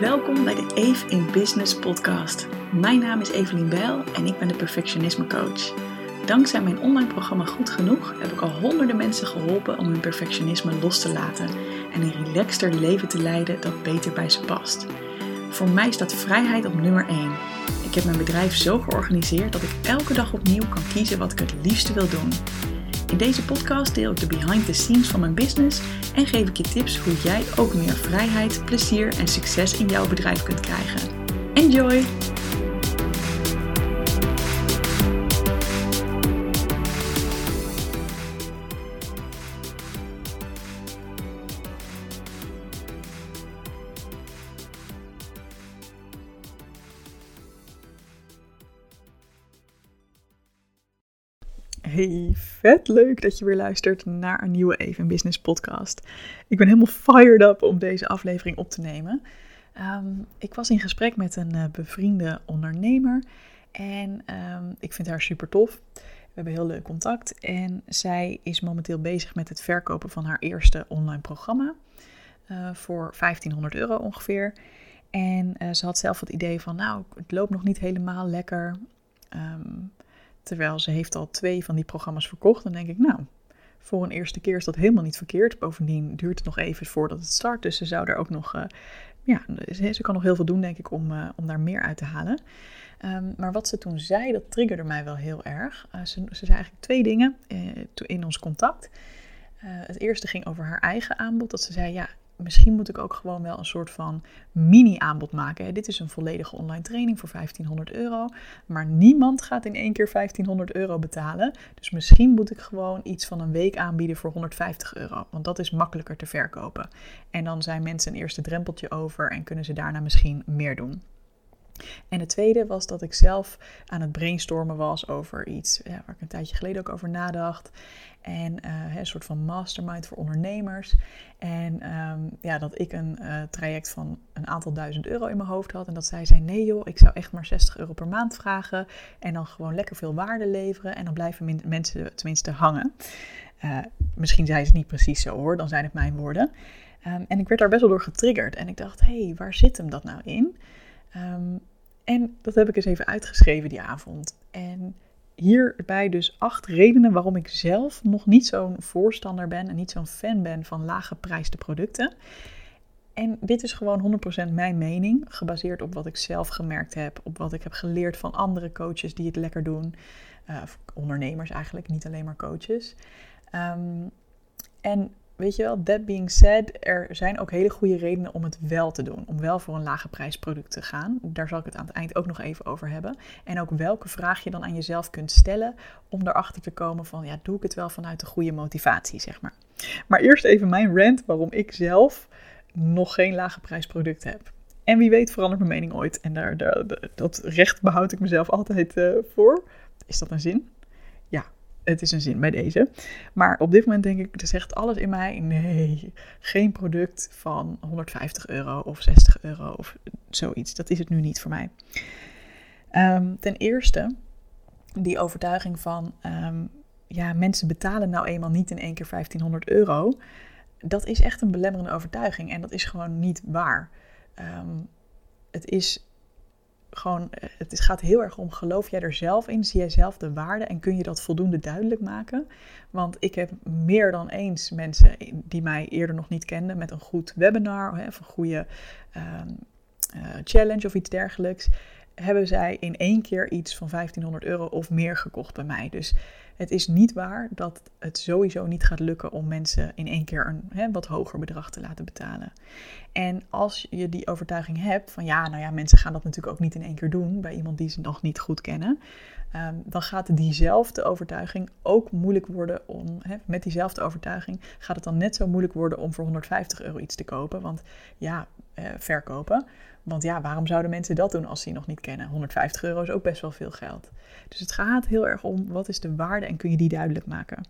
Welkom bij de Eve in Business podcast. Mijn naam is Evelien Bijl en ik ben de perfectionisme coach. Dankzij mijn online programma Goed Genoeg heb ik al honderden mensen geholpen om hun perfectionisme los te laten en een relaxter leven te leiden dat beter bij ze past. Voor mij staat vrijheid op nummer 1. Ik heb mijn bedrijf zo georganiseerd dat ik elke dag opnieuw kan kiezen wat ik het liefste wil doen. In deze podcast deel ik de behind the scenes van mijn business en geef ik je tips hoe jij ook meer vrijheid, plezier en succes in jouw bedrijf kunt krijgen. Enjoy! Hey, vet leuk dat je weer luistert naar een nieuwe Even Business podcast. Ik ben helemaal fired up om deze aflevering op te nemen. Ehm, ik was in gesprek met een uh, bevriende ondernemer en um, ik vind haar super tof. We hebben heel leuk contact en zij is momenteel bezig met het verkopen van haar eerste online programma uh, voor 1500 euro ongeveer. En uh, ze had zelf het idee van, nou, het loopt nog niet helemaal lekker. Um, Terwijl ze heeft al twee van die programma's verkocht. Dan denk ik, nou, voor een eerste keer is dat helemaal niet verkeerd. Bovendien duurt het nog even voordat het start. Dus ze zou er ook nog, uh, ja, ze, kan nog heel veel doen, denk ik, om, uh, om daar meer uit te halen. Um, maar wat ze toen zei, dat triggerde mij wel heel erg. Uh, ze, ze zei eigenlijk twee dingen in ons contact. het eerste ging over haar eigen aanbod. Dat ze zei, ja, misschien moet ik ook gewoon wel een soort van mini-aanbod maken. Dit is een volledige online training voor 1500 euro. Maar niemand gaat in één keer 1500 euro betalen. Dus misschien moet ik gewoon iets van een week aanbieden voor 150 euro. Want dat is makkelijker te verkopen. En dan zijn mensen een eerste drempeltje over en kunnen ze daarna misschien meer doen. En het tweede was dat ik zelf aan het brainstormen was over iets ja, waar ik een tijdje geleden ook over nadacht. En uh, een soort van mastermind voor ondernemers. En um, ja, dat ik een uh, traject van een aantal duizend euro in mijn hoofd had. En dat zij zei: nee joh, ik zou echt maar 60 euro per maand vragen. En dan gewoon lekker veel waarde leveren. En dan blijven mensen tenminste hangen. Uh, misschien zei ze niet precies zo hoor, dan zijn het mijn woorden. Um, en ik werd daar best wel door getriggerd. En ik dacht: hé, hey, waar zit hem dat nou in? Um, en dat heb ik eens even uitgeschreven die avond. En hierbij dus acht redenen waarom ik zelf nog niet zo'n voorstander ben en niet zo'n fan ben van lage prijsde producten. En dit is gewoon 100% mijn mening, gebaseerd op wat ik zelf gemerkt heb, op wat ik heb geleerd van andere coaches die het lekker doen. Uh, ondernemers eigenlijk, niet alleen maar coaches. Um, en weet je wel, that being said, er zijn ook hele goede redenen om het wel te doen. Om wel voor een lage prijsproduct te gaan. Daar zal ik het aan het eind ook nog even over hebben. En ook welke vraag je dan aan jezelf kunt stellen om erachter te komen van, ja, doe ik het wel vanuit de goede motivatie, zeg maar. Maar eerst even mijn rant waarom ik zelf nog geen lage prijsproduct heb. En wie weet verandert mijn mening ooit. En daar, daar dat recht behoud ik mezelf altijd uh, voor. Is dat een zin? Het is een zin bij deze. Maar op dit moment denk ik, er zegt alles in mij, nee, geen product van 150 euro of 60 euro of zoiets. Dat is het nu niet voor mij. Um, ten eerste, die overtuiging van, um, ja, mensen betalen nou eenmaal niet in één keer 1500 euro. Dat is echt een belemmerende overtuiging en dat is gewoon niet waar. Um, het is gewoon, eh, het gaat heel erg om, geloof jij er zelf in? Zie jij zelf de waarde en kun je dat voldoende duidelijk maken? Want ik heb meer dan eens mensen die mij eerder nog niet kenden met een goed webinar of een goede um, uh, challenge of iets dergelijks, hebben zij in één keer iets van 1500 euro of meer gekocht bij mij. Dus het is niet waar dat het sowieso niet gaat lukken om mensen in één keer een hè, wat hoger bedrag te laten betalen. En als je die overtuiging hebt van ja, nou ja, mensen gaan dat natuurlijk ook niet in één keer doen bij iemand die ze nog niet goed kennen. Um, dan gaat diezelfde overtuiging ook moeilijk worden om, met diezelfde overtuiging gaat het dan net zo moeilijk worden om voor 150 euro iets te kopen. Want ja, eh, verkopen. Want ja, waarom zouden mensen dat doen als ze je nog niet kennen? 150 euro is ook best wel veel geld. Dus het gaat heel erg om wat is de waarde en kun je die duidelijk maken.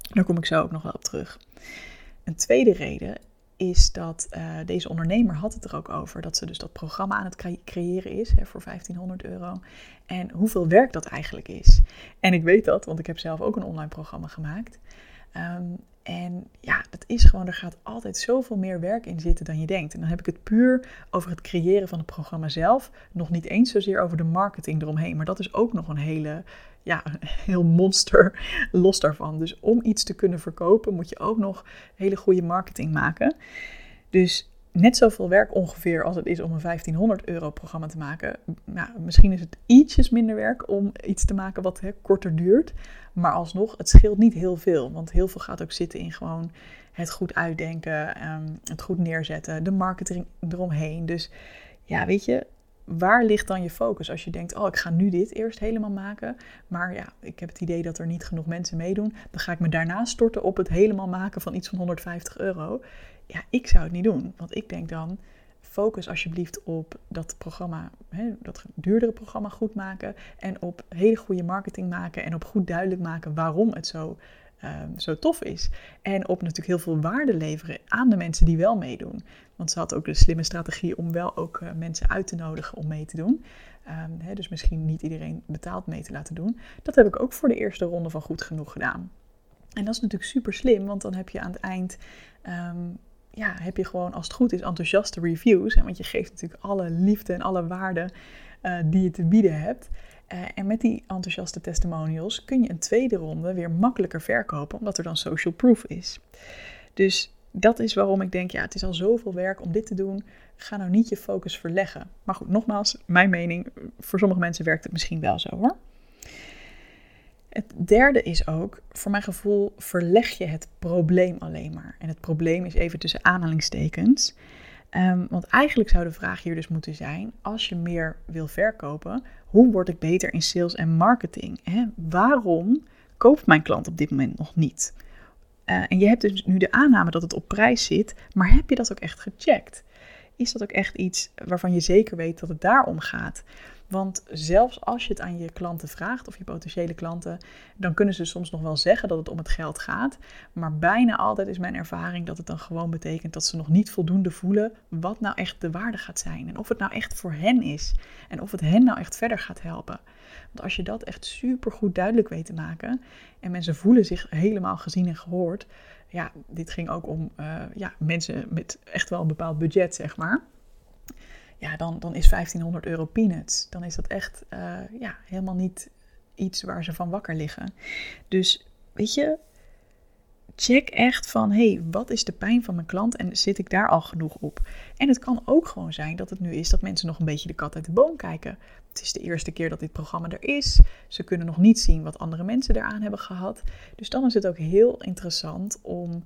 Daar kom ik zo ook nog wel op terug. Een tweede reden is dat uh, deze ondernemer had het er ook over dat ze dus dat programma aan het creëren is hè, voor 1500 euro. En hoeveel werk dat eigenlijk is. En ik weet dat, want ik heb zelf ook een online programma gemaakt. Um, En ja, dat is gewoon, er gaat altijd zoveel meer werk in zitten dan je denkt. En dan heb ik het puur over het creëren van het programma zelf. Nog niet eens zozeer over de marketing eromheen. Maar dat is ook nog een hele, ja, heel monster los daarvan. Dus om iets te kunnen verkopen moet je ook nog hele goede marketing maken. Dus net zoveel werk ongeveer als het is om een 1500 euro programma te maken. Nou, misschien is het ietsjes minder werk om iets te maken wat hè, korter duurt. Maar alsnog, het scheelt niet heel veel. Want heel veel gaat ook zitten in gewoon het goed uitdenken, ehm, het goed neerzetten, de marketing eromheen. Dus ja, weet je, waar ligt dan je focus? Als je denkt, oh, ik ga nu dit eerst helemaal maken. Maar ja, ik heb het idee dat er niet genoeg mensen meedoen. Dan ga ik me daarna storten op het helemaal maken van iets van 150 euro. Ja, ik zou het niet doen. Want ik denk dan, focus alsjeblieft op dat programma, hè, dat duurdere programma goed maken. En op hele goede marketing maken. En op goed duidelijk maken waarom het zo, ehm, zo tof is. En op natuurlijk heel veel waarde leveren aan de mensen die wel meedoen. Want ze had ook de slimme strategie om wel ook uh, mensen uit te nodigen om mee te doen. Hè, dus misschien niet iedereen betaald mee te laten doen. Dat heb ik ook voor de eerste ronde van Goed Genoeg gedaan. En dat is natuurlijk super slim, want dan heb je aan het eind um, ja, heb je gewoon als het goed is enthousiaste reviews. Hè, want je geeft natuurlijk alle liefde en alle waarde uh, die je te bieden hebt. Uh, en met die enthousiaste testimonials kun je een tweede ronde weer makkelijker verkopen, omdat er dan social proof is. Dus dat is waarom ik denk, ja, het is al zoveel werk om dit te doen. Ga nou niet je focus verleggen. Maar goed, nogmaals, mijn mening, voor sommige mensen werkt het misschien wel zo hoor. Het derde is ook, voor mijn gevoel, verleg je het probleem alleen maar. En het probleem is even tussen aanhalingstekens. Um, want eigenlijk zou de vraag hier dus moeten zijn: als je meer wil verkopen, hoe word ik beter in sales en marketing? Hè? Waarom koopt mijn klant op dit moment nog niet? Uh, en je hebt dus nu de aanname dat het op prijs zit, maar heb je dat ook echt gecheckt? Is dat ook echt iets waarvan je zeker weet dat het daarom gaat? Want zelfs als je het aan je klanten vraagt, of je potentiële klanten, dan kunnen ze soms nog wel zeggen dat het om het geld gaat. Maar bijna altijd is mijn ervaring dat het dan gewoon betekent dat ze nog niet voldoende voelen wat nou echt de waarde gaat zijn. En of het nou echt voor hen is. En of het hen nou echt verder gaat helpen. Want als je dat echt super goed duidelijk weet te maken en mensen voelen zich helemaal gezien en gehoord. Ja, dit ging ook om uh, ja, mensen met echt wel een bepaald budget, zeg maar ja, dan, dan is 1500 euro peanuts. Dan is dat echt uh, ja, helemaal niet iets waar ze van wakker liggen. Dus weet je, check echt van, hé, hey, wat is de pijn van mijn klant en zit ik daar al genoeg op? En het kan ook gewoon zijn dat het nu is dat mensen nog een beetje de kat uit de boom kijken. Het is de eerste keer dat dit programma er is. Ze kunnen nog niet zien wat andere mensen eraan hebben gehad. Dus dan is het ook heel interessant om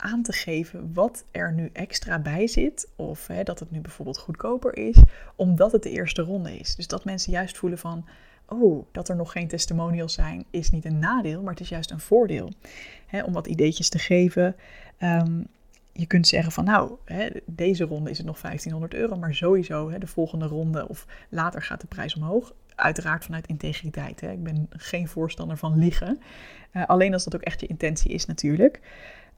aan te geven wat er nu extra bij zit. Of hè, dat het nu bijvoorbeeld goedkoper is, omdat het de eerste ronde is. Dus dat mensen juist voelen van, oh, dat er nog geen testimonials zijn, is niet een nadeel, maar het is juist een voordeel. Om wat ideetjes te geven. Um, je kunt zeggen van nou, deze ronde is het nog 1500 euro, maar sowieso de volgende ronde of later gaat de prijs omhoog. Uiteraard vanuit integriteit. Ik ben geen voorstander van liegen. Uh, alleen als dat ook echt je intentie is natuurlijk.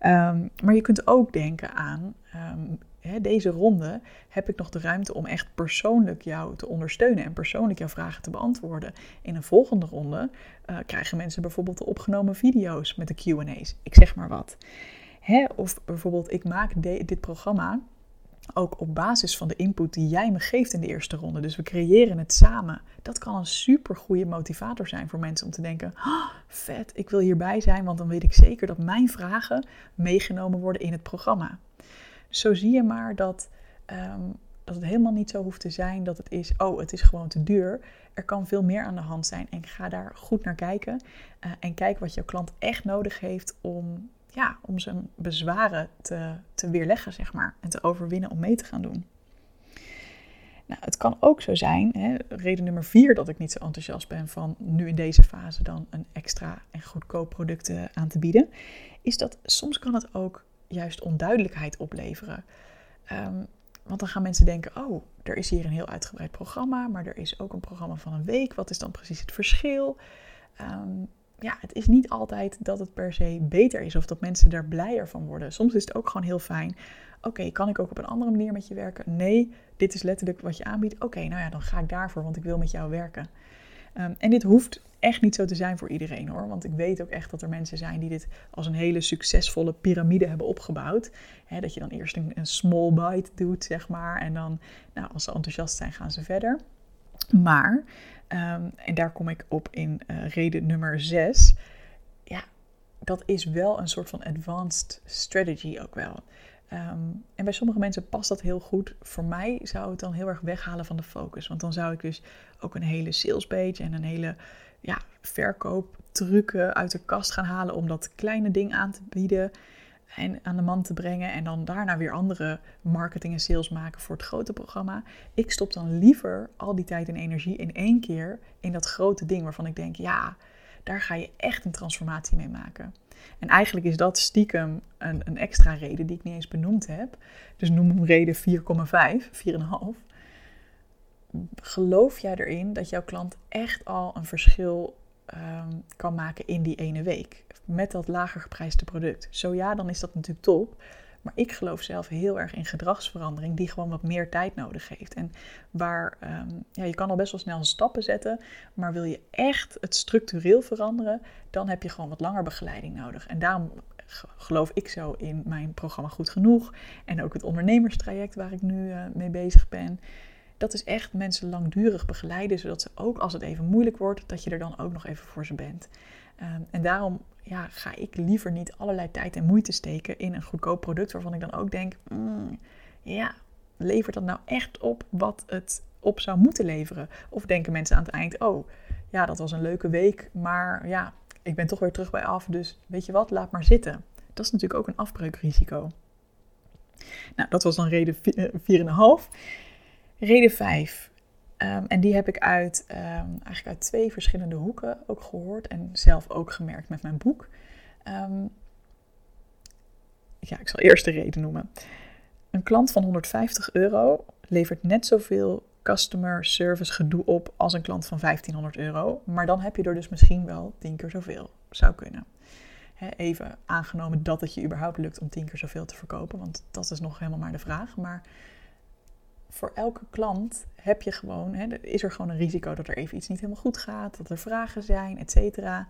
Um, maar je kunt ook denken aan um, hè, deze ronde heb ik nog de ruimte om echt persoonlijk jou te ondersteunen en persoonlijk jouw vragen te beantwoorden. In een volgende ronde uh, krijgen mensen bijvoorbeeld de opgenomen video's met de QA's. Ik zeg maar wat. Hè, of bijvoorbeeld, ik maak dit programma ook op basis van de input die jij me geeft in de eerste ronde. Dus we creëren het samen. Dat kan een super goede motivator zijn voor mensen om te denken: oh, vet, ik wil hierbij zijn, want dan weet ik zeker dat mijn vragen meegenomen worden in het programma. Zo zie je maar dat, um, dat het helemaal niet zo hoeft te zijn dat het is: oh, het is gewoon te duur. Er kan veel meer aan de hand zijn en ga daar goed naar kijken. Uh, en kijk wat jouw klant echt nodig heeft om ja, om zijn bezwaren te, te weerleggen, zeg maar. En te overwinnen om mee te gaan doen. Nou, het kan ook zo zijn, hè, reden nummer vier dat ik niet zo enthousiast ben van nu in deze fase dan een extra en goedkoop product aan te bieden, is dat soms kan het ook juist onduidelijkheid opleveren. Um, want dan gaan mensen denken, oh, er is hier een heel uitgebreid programma, maar er is ook een programma van een week. Wat is dan precies het verschil? Um, ja, het is niet altijd dat het per se beter is of dat mensen er blijer van worden. Soms is het ook gewoon heel fijn. Oké, kan ik ook op een andere manier met je werken? Nee, dit is letterlijk wat je aanbiedt. Oké, nou ja, dan ga ik daarvoor, want ik wil met jou werken. Ehm, en dit hoeft echt niet zo te zijn voor iedereen hoor. Want ik weet ook echt dat er mensen zijn die dit als een hele succesvolle piramide hebben opgebouwd. dat je dan eerst een, een, small bite doet, zeg maar. En dan, nou, als ze enthousiast zijn, gaan ze verder. Maar, ehm, en daar kom ik op in uh, reden nummer 6. Ja, dat is wel een soort van advanced strategy ook wel. Ehm, en bij sommige mensen past dat heel goed. Voor mij zou het dan heel erg weghalen van de focus. Want dan zou ik dus ook een hele sales page en een hele ja, verkooptrucken uit de kast gaan halen om dat kleine ding aan te bieden en aan de man te brengen. En dan daarna weer andere marketing en sales maken voor het grote programma. Ik stop dan liever al die tijd en energie in één keer in dat grote ding waarvan ik denk, ja, daar ga je echt een transformatie mee maken. En eigenlijk is dat stiekem een, een extra reden die ik niet eens benoemd heb. Dus noem hem reden 4,5, 4,5 geloof jij erin dat jouw klant echt al een verschil ehm, kan maken in die ene week met dat lager geprijsde product? Zo ja, dan is dat natuurlijk top. Maar ik geloof zelf heel erg in gedragsverandering die gewoon wat meer tijd nodig heeft. En waar ehm, ja, je kan al best wel snel stappen zetten, maar wil je echt het structureel veranderen, dan heb je gewoon wat langer begeleiding nodig. En daarom geloof ik zo in mijn programma Goed Genoeg en ook het ondernemerstraject waar ik nu uh, mee bezig ben dat is echt mensen langdurig begeleiden, zodat ze ook als het even moeilijk wordt, dat je er dan ook nog even voor ze bent. Ehm, en daarom ja, ga ik liever niet allerlei tijd en moeite steken in een goedkoop product waarvan ik dan ook denk, mm, ja, levert dat nou echt op wat het op zou moeten leveren? Of denken mensen aan het eind, oh, ja, dat was een leuke week, maar ja, ik ben toch weer terug bij af, dus weet je wat, laat maar zitten. Dat is natuurlijk ook een afbreukrisico. Nou, dat was dan reden 4,5. Reden 5. Ehm, en die heb ik uit, um, eigenlijk uit twee verschillende hoeken ook gehoord en zelf ook gemerkt met mijn boek. Um, ja, ik zal eerst de reden noemen. Een klant van 150 euro levert net zoveel customer service gedoe op als een klant van 1500 euro. Maar dan heb je er dus misschien wel 10 keer zoveel. Zou kunnen. even aangenomen dat het je überhaupt lukt om 10 keer zoveel te verkopen. Want dat is nog helemaal maar de vraag. Maar voor elke klant heb je gewoon, hè, is er gewoon een risico dat er even iets niet helemaal goed gaat, dat er vragen zijn, et cetera.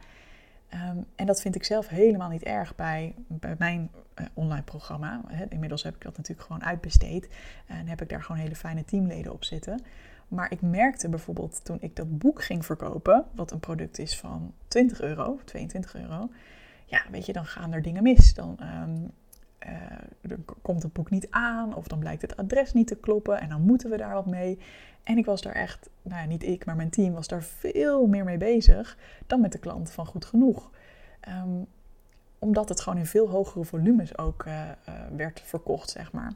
Ehm, en dat vind ik zelf helemaal niet erg bij, bij mijn uh, online programma. inmiddels heb ik dat natuurlijk gewoon uitbesteed en heb ik daar gewoon hele fijne teamleden op zitten. Maar ik merkte bijvoorbeeld toen ik dat boek ging verkopen, wat een product is van 20 euro, 22 euro. Ja, weet je, dan gaan er dingen mis. Dan ehm, uh, er komt het boek niet aan of dan blijkt het adres niet te kloppen en dan moeten we daar wat mee. En ik was daar echt, nou ja, niet ik, maar mijn team was daar veel meer mee bezig dan met de klant van Goed Genoeg. Ehm, omdat het gewoon in veel hogere volumes ook uh, werd verkocht, zeg maar.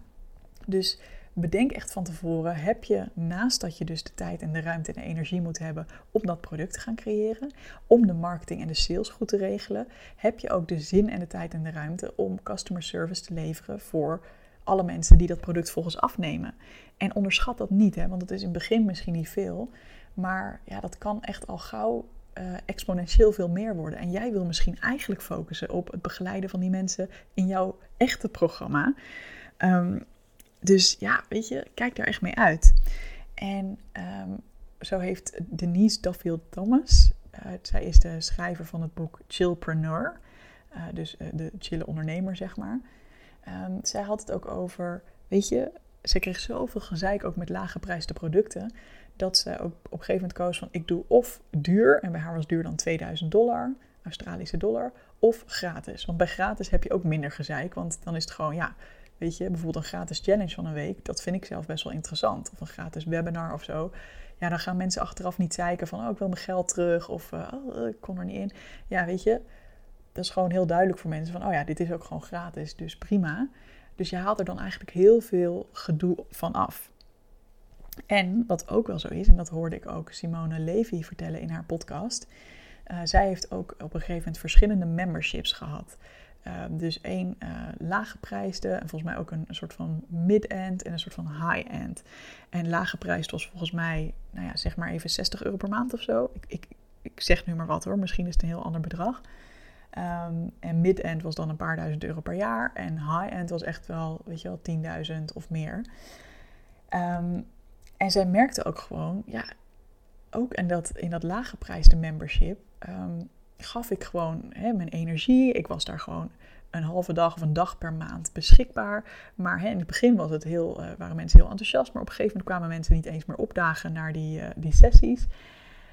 Dus bedenk echt van tevoren, heb je naast dat je dus de tijd en de ruimte en de energie moet hebben om dat product te gaan creëren, om de marketing en de sales goed te regelen, heb je ook de zin en de tijd en de ruimte om customer service te leveren voor alle mensen die dat product volgens afnemen. En onderschat dat niet, hè, want het is in het begin misschien niet veel, maar ja, dat kan echt al gauw uh, exponentieel veel meer worden. En jij wil misschien eigenlijk focussen op het begeleiden van die mensen in jouw echte programma. Um, dus ja, weet je, kijk daar echt mee uit. En ehm, zo heeft Denise Duffield Thomas, uh, zij is de schrijver van het boek Chillpreneur, uh, dus uh, de chille ondernemer, zeg maar. Um, zij had het ook over, weet je, ze kreeg zoveel gezeik ook met lage prijsde producten, dat ze ook op een gegeven moment koos van, ik doe of duur, en bij haar was duur dan 2000 dollar, Australische dollar, of gratis. Want bij gratis heb je ook minder gezeik, want dan is het gewoon, ja, Weet je, bijvoorbeeld een gratis challenge van een week, dat vind ik zelf best wel interessant. Of een gratis webinar of zo. Ja, dan gaan mensen achteraf niet zeiken van, oh, ik wil mijn geld terug. Of, uh, oh, ik kon er niet in. Ja, weet je, dat is gewoon heel duidelijk voor mensen van, oh ja, dit is ook gewoon gratis, dus prima. Dus je haalt er dan eigenlijk heel veel gedoe van af. En wat ook wel zo is, en dat hoorde ik ook Simone Levy vertellen in haar podcast. Uh, zij heeft ook op een gegeven moment verschillende memberships gehad. Ehm, dus één uh, laaggeprijsde en volgens mij ook een, soort van mid-end en een soort van high-end. En laaggeprijsd was volgens mij, nou ja, zeg maar even 60 euro per maand of zo. Ik, ik, ik zeg nu maar wat hoor, misschien is het een heel ander bedrag. Ehm, en mid-end was dan een paar duizend euro per jaar. En high-end was echt wel, weet je wel, 10.000 of meer. Um, en zij merkte ook gewoon, ja, ook in dat, in dat laaggeprijsde membership ehm, gaf ik gewoon hè, mijn energie. Ik was daar gewoon een halve dag of een dag per maand beschikbaar. Maar hè, in het begin was het heel, uh, waren mensen heel enthousiast. Maar op een gegeven moment kwamen mensen niet eens meer opdagen naar die, uh, die sessies.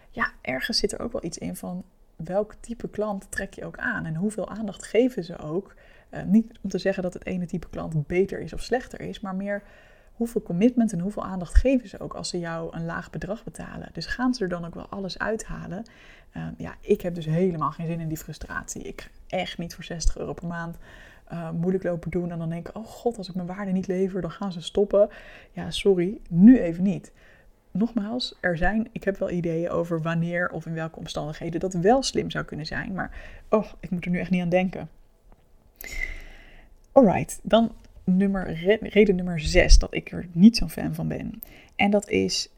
Ja, ergens zit er ook wel iets in van welk type klant trek je ook aan en hoeveel aandacht geven ze ook. Uh, niet om te zeggen dat het ene type klant beter is of slechter is, maar meer hoeveel commitment en hoeveel aandacht geven ze ook als ze jou een laag bedrag betalen. Dus gaan ze er dan ook wel alles uithalen? Uh, ja, ik heb dus helemaal geen zin in die frustratie. Ik ga echt niet voor 60 euro per maand uh, moeilijk lopen doen en dan denk ik, oh god, als ik mijn waarde niet lever, dan gaan ze stoppen. Ja, sorry, nu even niet nogmaals, er zijn, ik heb wel ideeën over wanneer of in welke omstandigheden dat wel slim zou kunnen zijn. Maar oh, ik moet er nu echt niet aan denken. Alright, dan nummer, reden nummer 6 dat ik er niet zo'n fan van ben. En dat is,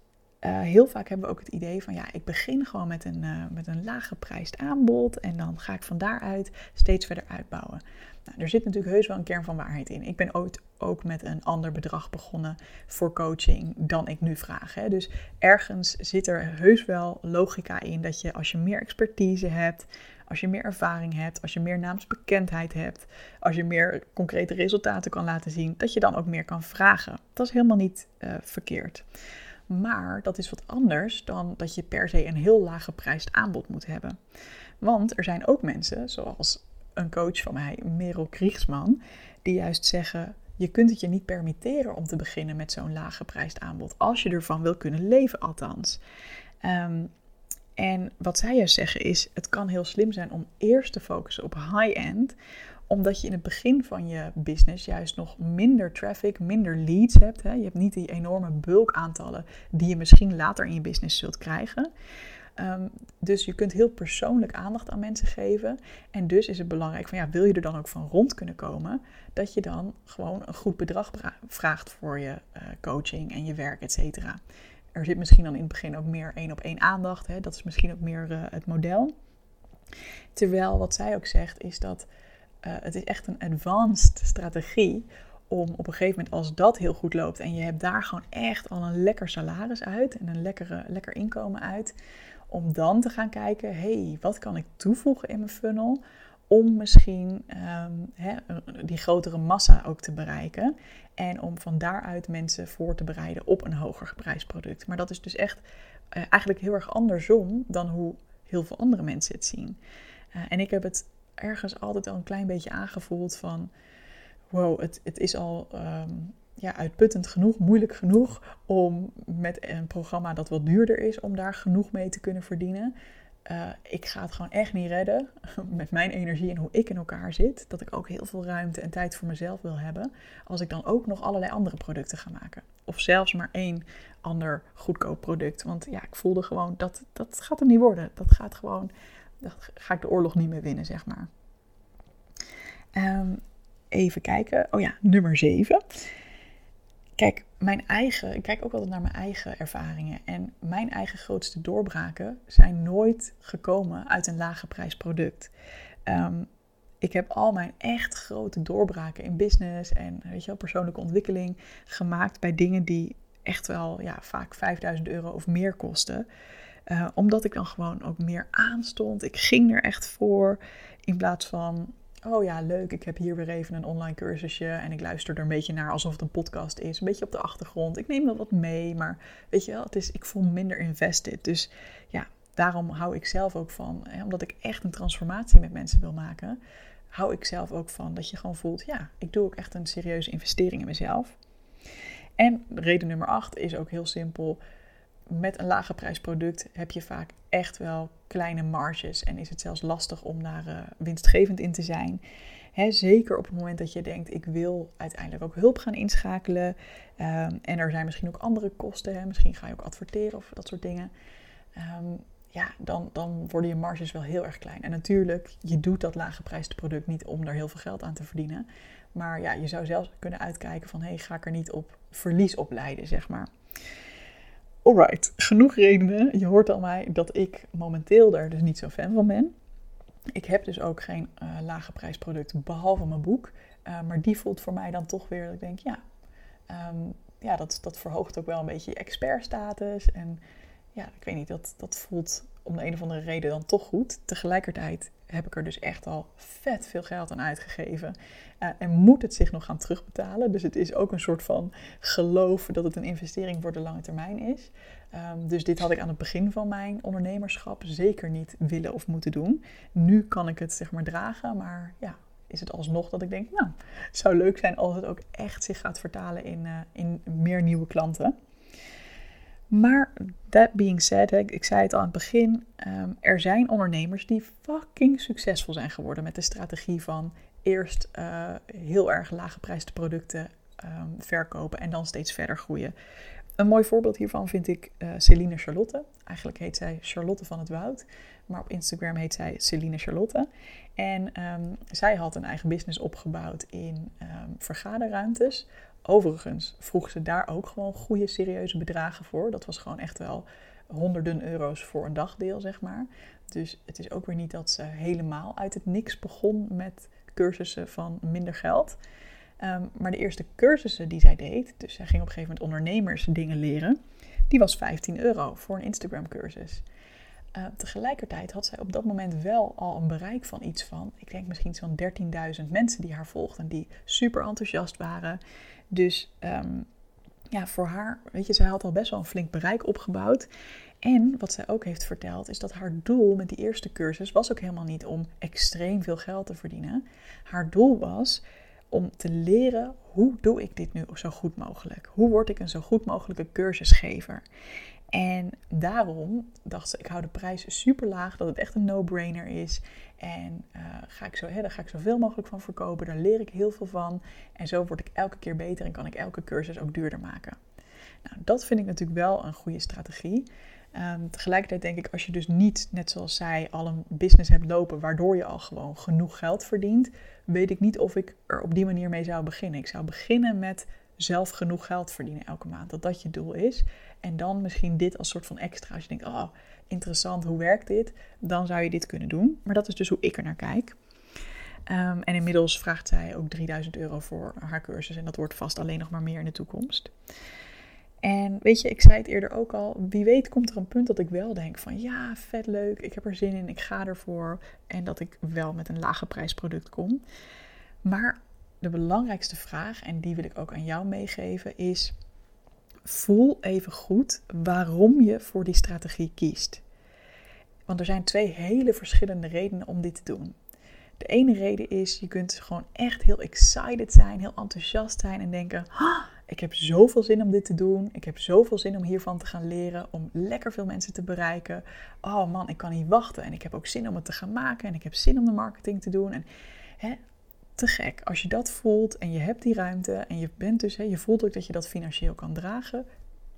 uh, heel vaak hebben we ook het idee van ja, ik begin gewoon met een, uh, met een laag geprijsd aanbod en dan ga ik van daaruit steeds verder uitbouwen. Nou, er zit natuurlijk heus wel een kern van waarheid in. Ik ben ooit ook met een ander bedrag begonnen voor coaching dan ik nu vraag. Hè. Dus ergens zit er heus wel logica in dat je als je meer expertise hebt, als je meer ervaring hebt, als je meer naamsbekendheid hebt, als je meer concrete resultaten kan laten zien, dat je dan ook meer kan vragen. Dat is helemaal niet uh, verkeerd. Maar dat is wat anders dan dat je per se een heel laag geprijsd aanbod moet hebben. Want er zijn ook mensen, zoals een coach van mij, Merel Kriegsman, die juist zeggen: je kunt het je niet permitteren om te beginnen met zo'n laag geprijsd aanbod, als je ervan wil kunnen leven, althans. Um, en wat zij juist zeggen is: het kan heel slim zijn om eerst te focussen op high-end, omdat je in het begin van je business juist nog minder traffic, minder leads hebt. Hè? Je hebt niet die enorme bulkaantallen die je misschien later in je business zult krijgen. Um, dus je kunt heel persoonlijk aandacht aan mensen geven. En dus is het belangrijk van ja, wil je er dan ook van rond kunnen komen, dat je dan gewoon een goed bedrag vraagt voor je uh, coaching en je werk, et cetera. Er zit misschien dan in het begin ook meer één op één aandacht. Hè? Dat is misschien ook meer uh, het model. Terwijl wat zij ook zegt is dat uh, het is echt een advanced strategie om op een gegeven moment, als dat heel goed loopt en je hebt daar gewoon echt al een lekker salaris uit en een lekkere, lekker inkomen uit, om dan te gaan kijken, hey, wat kan ik toevoegen in mijn funnel om misschien um, die grotere massa ook te bereiken. En om van daaruit mensen voor te bereiden op een hoger geprijsd product. Maar dat is dus echt uh, eigenlijk heel erg andersom dan hoe heel veel andere mensen het zien. Uh, en ik heb het ergens altijd al een klein beetje aangevoeld van... wow, het, het is al um, ja, uitputtend genoeg, moeilijk genoeg om met een programma dat wat duurder is, om daar genoeg mee te kunnen verdienen. Uh, ik ga het gewoon echt niet redden met mijn energie en hoe ik in elkaar zit. Dat ik ook heel veel ruimte en tijd voor mezelf wil hebben. Als ik dan ook nog allerlei andere producten ga maken. Of zelfs maar één ander goedkoop product. Want ja, ik voelde gewoon dat dat gaat er niet worden. Dat gaat gewoon, dat ga ik de oorlog niet meer winnen, zeg maar. Um, even kijken. Oh ja, nummer 7. Kijk, mijn eigen, ik kijk ook altijd naar mijn eigen ervaringen. En mijn eigen grootste doorbraken zijn nooit gekomen uit een lage prijs product. Um, ik heb al mijn echt grote doorbraken in business en weet je wel, persoonlijke ontwikkeling gemaakt bij dingen die echt wel ja, vaak 5000 euro of meer kosten. Uh, omdat ik dan gewoon ook meer aanstond. Ik ging er echt voor. In plaats van oh ja, leuk, ik heb hier weer even een online cursusje en ik luister er een beetje naar alsof het een podcast is. Een beetje op de achtergrond. Ik neem wel wat mee, maar weet je wel, het is, ik voel minder invested. Dus ja, daarom hou ik zelf ook van, hè, omdat ik echt een transformatie met mensen wil maken, hou ik zelf ook van dat je gewoon voelt, ja, ik doe ook echt een serieuze investering in mezelf. En reden nummer 8 is ook heel simpel met een lage prijsproduct heb je vaak echt wel kleine marges en is het zelfs lastig om daar uh, winstgevend in te zijn. zeker op het moment dat je denkt, ik wil uiteindelijk ook hulp gaan inschakelen. Um, en er zijn misschien ook andere kosten. Misschien ga je ook adverteren of dat soort dingen. Um, ja, dan, dan worden je marges wel heel erg klein. En natuurlijk, je doet dat laaggeprijsde product niet om er heel veel geld aan te verdienen. Maar ja, je zou zelfs kunnen uitkijken van, hey, ga ik er niet op verlies op leiden, zeg maar. Alright, genoeg redenen. Je hoort al mij dat ik momenteel er dus niet zo fan van ben. Ik heb dus ook geen uh, lage prijsproduct behalve mijn boek. Uh, maar die voelt voor mij dan toch weer dat ik denk, ja, um, ja dat, dat verhoogt ook wel een beetje je expertstatus. En ja, ik weet niet, dat, dat voelt om de een of andere reden dan toch goed. Tegelijkertijd heb ik er dus echt al vet veel geld aan uitgegeven. Uh, en moet het zich nog gaan terugbetalen. Dus het is ook een soort van geloof dat het een investering voor de lange termijn is. Um, dus dit had ik aan het begin van mijn ondernemerschap zeker niet willen of moeten doen. Nu kan ik het zeg maar dragen, maar ja, is het alsnog dat ik denk, nou, het zou leuk zijn als het ook echt zich gaat vertalen in, uh, in meer nieuwe klanten. Maar that being said, ik zei het al aan het begin, ehm, er zijn ondernemers die fucking succesvol zijn geworden met de strategie van eerst uh, heel erg lage prijsde producten um, verkopen en dan steeds verder groeien. Een mooi voorbeeld hiervan vind ik uh, Celine Charlotte. Eigenlijk heet zij Charlotte van het Woud, maar op Instagram heet zij Celine Charlotte. En um, zij had een eigen business opgebouwd in vergaderruimtes Overigens vroeg ze daar ook gewoon goede, serieuze bedragen voor. Dat was gewoon echt wel honderden euro's voor een dagdeel, zeg maar. Dus het is ook weer niet dat ze helemaal uit het niks begon met cursussen van minder geld. Ehm, maar de eerste cursussen die zij deed, dus zij ging op een gegeven moment ondernemers dingen leren, die was 15 euro voor een Instagram cursus. Uh, tegelijkertijd had zij op dat moment wel al een bereik van iets van, ik denk misschien zo'n 13.000 mensen die haar volgden, die super enthousiast waren. Dus ehm, ja, voor haar, weet je, zij had al best wel een flink bereik opgebouwd. En wat zij ook heeft verteld, is dat haar doel met die eerste cursus was ook helemaal niet om extreem veel geld te verdienen. Haar doel was om te leren hoe doe ik dit nu zo goed mogelijk? Hoe word ik een zo goed mogelijke cursusgever? En daarom dacht ze, ik hou de prijs super laag, dat het echt een no-brainer is. En uh, ga ik zo, hè, daar ga ik zoveel mogelijk van verkopen, daar leer ik heel veel van. En zo word ik elke keer beter en kan ik elke cursus ook duurder maken. Nou, dat vind ik natuurlijk wel een goede strategie. Um, tegelijkertijd denk ik, als je dus niet, net zoals zij, al een business hebt lopen waardoor je al gewoon genoeg geld verdient, weet ik niet of ik er op die manier mee zou beginnen. Ik zou beginnen met zelf genoeg geld verdienen elke maand. Dat dat je doel is. En dan misschien dit als soort van extra. Als je denkt, oh, interessant, hoe werkt dit? Dan zou je dit kunnen doen. Maar dat is dus hoe ik er naar kijk. Um, en inmiddels vraagt zij ook 3000 euro voor haar cursus. En dat wordt vast alleen nog maar meer in de toekomst. En weet je, ik zei het eerder ook al, wie weet komt er een punt dat ik wel denk van ja, vet leuk, ik heb er zin in, ik ga ervoor. En dat ik wel met een lage prijsproduct kom. Maar de belangrijkste vraag, en die wil ik ook aan jou meegeven, is: voel even goed waarom je voor die strategie kiest. Want er zijn twee hele verschillende redenen om dit te doen. De ene reden is, je kunt gewoon echt heel excited zijn, heel enthousiast zijn en denken: ah, ik heb zoveel zin om dit te doen. Ik heb zoveel zin om hiervan te gaan leren, om lekker veel mensen te bereiken. Oh man, ik kan niet wachten en ik heb ook zin om het te gaan maken en ik heb zin om de marketing te doen. En hè, te gek. Als je dat voelt en je hebt die ruimte en je bent dus, hè, je voelt ook dat je dat financieel kan dragen,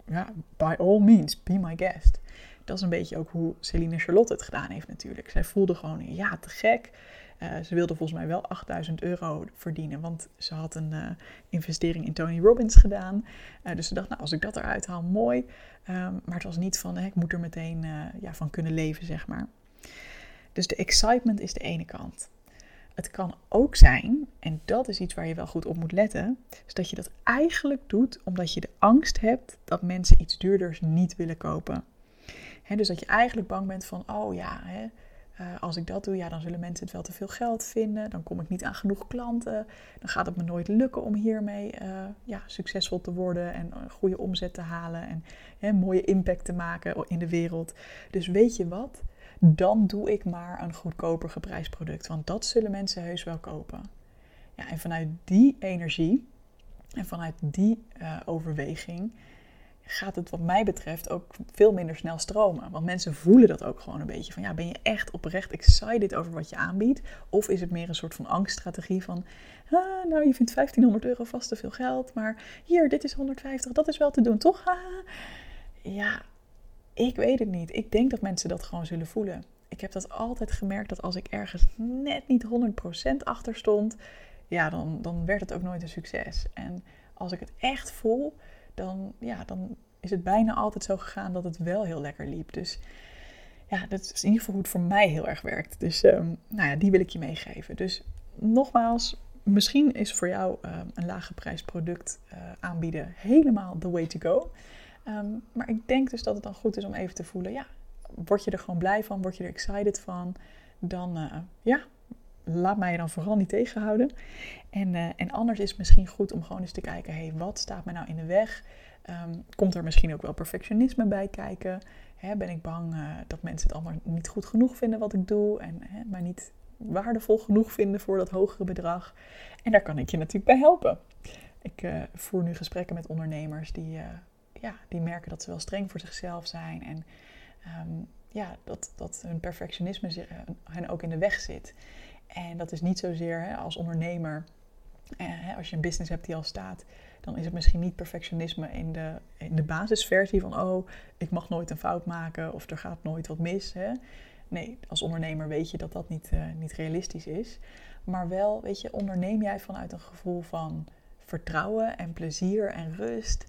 ja, by all means, be my guest. Dat is een beetje ook hoe Celine Charlotte het gedaan heeft natuurlijk. Zij voelde gewoon, ja, te gek. Uh, ze wilde volgens mij wel 8000 euro verdienen, want ze had een uh, investering in Tony Robbins gedaan. Uh, dus ze dacht, nou, als ik dat eruit haal, mooi. Um, maar het was niet van, hè, ik moet er meteen ja, van kunnen leven, zeg maar. Dus de excitement is de ene kant. Het kan ook zijn, en dat is iets waar je wel goed op moet letten, is dat je dat eigenlijk doet omdat je de angst hebt dat mensen iets duurders niet willen kopen. dus dat je eigenlijk bang bent van, oh ja, uh, als ik dat doe, ja, dan zullen mensen het wel te veel geld vinden. Dan kom ik niet aan genoeg klanten. Dan gaat het me nooit lukken om hiermee uh, ja, succesvol te worden en een goede omzet te halen en mooie impact te maken in de wereld. Dus weet je wat? Dan doe ik maar een goedkoper geprijsd product. Want dat zullen mensen heus wel kopen. Ja, en vanuit die energie en vanuit die uh, overweging gaat het wat mij betreft ook veel minder snel stromen. Want mensen voelen dat ook gewoon een beetje van ja, ben je echt oprecht excited over wat je aanbiedt? Of is het meer een soort van angststrategie van ah, nou je vindt 1500 euro vast te veel geld, maar hier, dit is 150, dat is wel te doen, toch? ja, ik weet het niet. Ik denk dat mensen dat gewoon zullen voelen. Ik heb dat altijd gemerkt dat als ik ergens net niet 100% achter stond, ja, dan, dan werd het ook nooit een succes. En als ik het echt voel, dan, ja, dan is het bijna altijd zo gegaan dat het wel heel lekker liep. Dus ja, dat is in ieder geval hoe het voor mij heel erg werkt. Dus um, nou ja, die wil ik je meegeven. Dus nogmaals, misschien is voor jou um, een lage prijs product uh, aanbieden helemaal the way to go. Ehm, maar ik denk dus dat het dan goed is om even te voelen, ja, word je er gewoon blij van, word je er excited van, dan uh, ja, laat mij je dan vooral niet tegenhouden. En, uh, en anders is het misschien goed om gewoon eens te kijken, hé, wat staat mij nou in de weg? Um, komt er misschien ook wel perfectionisme bij kijken? Ben ik bang uh, dat mensen het allemaal niet goed genoeg vinden wat ik doe en hè, mij niet waardevol genoeg vinden voor dat hogere bedrag? En daar kan ik je natuurlijk bij helpen. Ik voer nu gesprekken met ondernemers die, ja, die merken dat ze wel streng voor zichzelf zijn en um, ja, dat, dat hun perfectionisme hen ook in de weg zit. En dat is niet zozeer hè, als ondernemer, eh, als je een business hebt die al staat, dan is het misschien niet perfectionisme in de, in de basisversie van, oh, ik mag nooit een fout maken of er gaat nooit wat mis. Hè. Nee, als ondernemer weet je dat dat niet, uh, niet realistisch is. Maar wel, weet je, onderneem jij vanuit een gevoel van vertrouwen en plezier en rust?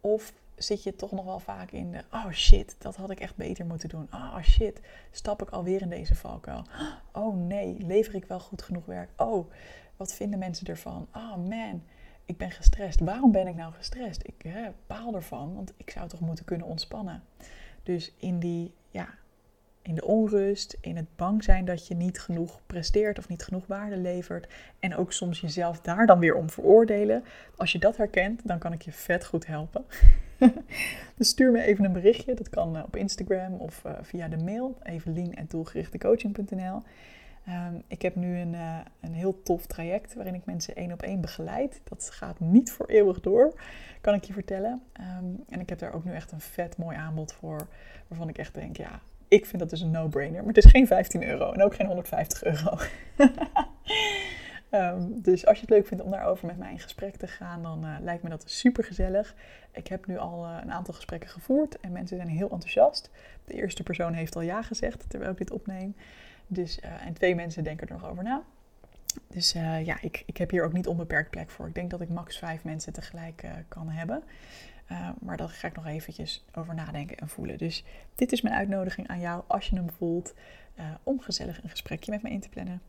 Of zit je toch nog wel vaak in de, oh shit, dat had ik echt beter moeten doen. Oh shit, stap ik alweer in deze valkuil. Oh nee, lever ik wel goed genoeg werk? Oh, wat vinden mensen ervan? Oh man, ik ben gestrest. Waarom ben ik nou gestrest? Ik hè, baal ervan, want ik zou toch moeten kunnen ontspannen. Dus in die, ja, in de onrust, in het bang zijn dat je niet genoeg presteert of niet genoeg waarde levert. En ook soms jezelf daar dan weer om veroordelen. Als je dat herkent, dan kan ik je vet goed helpen. dus stuur me even een berichtje. Dat kan eh, op Instagram of uh, via de mail. evelien.doelgerichtecoaching.nl um, Ik heb nu een, uh, een heel tof traject waarin ik mensen één op één begeleid. Dat gaat niet voor eeuwig door, kan ik je vertellen. Um, en ik heb daar ook nu echt een vet mooi aanbod voor. Waarvan ik echt denk, ja, ik vind dat dus een no-brainer. Maar het is geen 15 euro en ook geen 150 euro. Um, dus als je het leuk vindt om daarover met mij in gesprek te gaan, dan uh, lijkt me dat super gezellig. Ik heb nu al uh, een aantal gesprekken gevoerd en mensen zijn heel enthousiast. De eerste persoon heeft al ja gezegd terwijl ik dit opneem. Dus, uh, en twee mensen denken er nog over na. Dus ja, ik, ik heb hier ook niet onbeperkt plek voor. Ik denk dat ik max vijf mensen tegelijk kan hebben. Maar daar ga ik nog eventjes over nadenken en voelen. Dus dit is mijn uitnodiging aan jou als je hem voelt om gezellig een gesprekje met me in te plannen.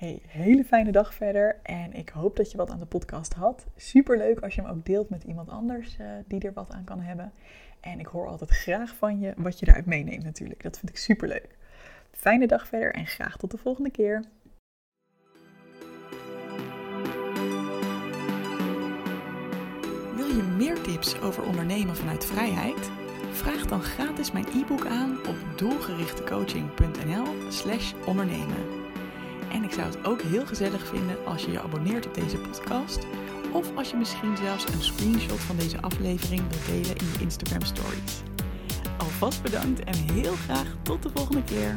Hey, hele fijne dag verder en ik hoop dat je wat aan de podcast had. Super leuk als je hem ook deelt met iemand anders uh, die er wat aan kan hebben. En ik hoor altijd graag van je wat je daaruit meeneemt natuurlijk. Dat vind ik super leuk. Fijne dag verder en graag tot de volgende keer. Wil je meer tips over ondernemen vanuit vrijheid? Vraag dan gratis mijn e-book aan op doelgerichtecoaching.nl/slash ondernemen. En ik zou het ook heel gezellig vinden als je je abonneert op deze podcast. Of als je misschien zelfs een screenshot van deze aflevering wilt delen in je Instagram stories. Alvast bedankt en heel graag tot de volgende keer.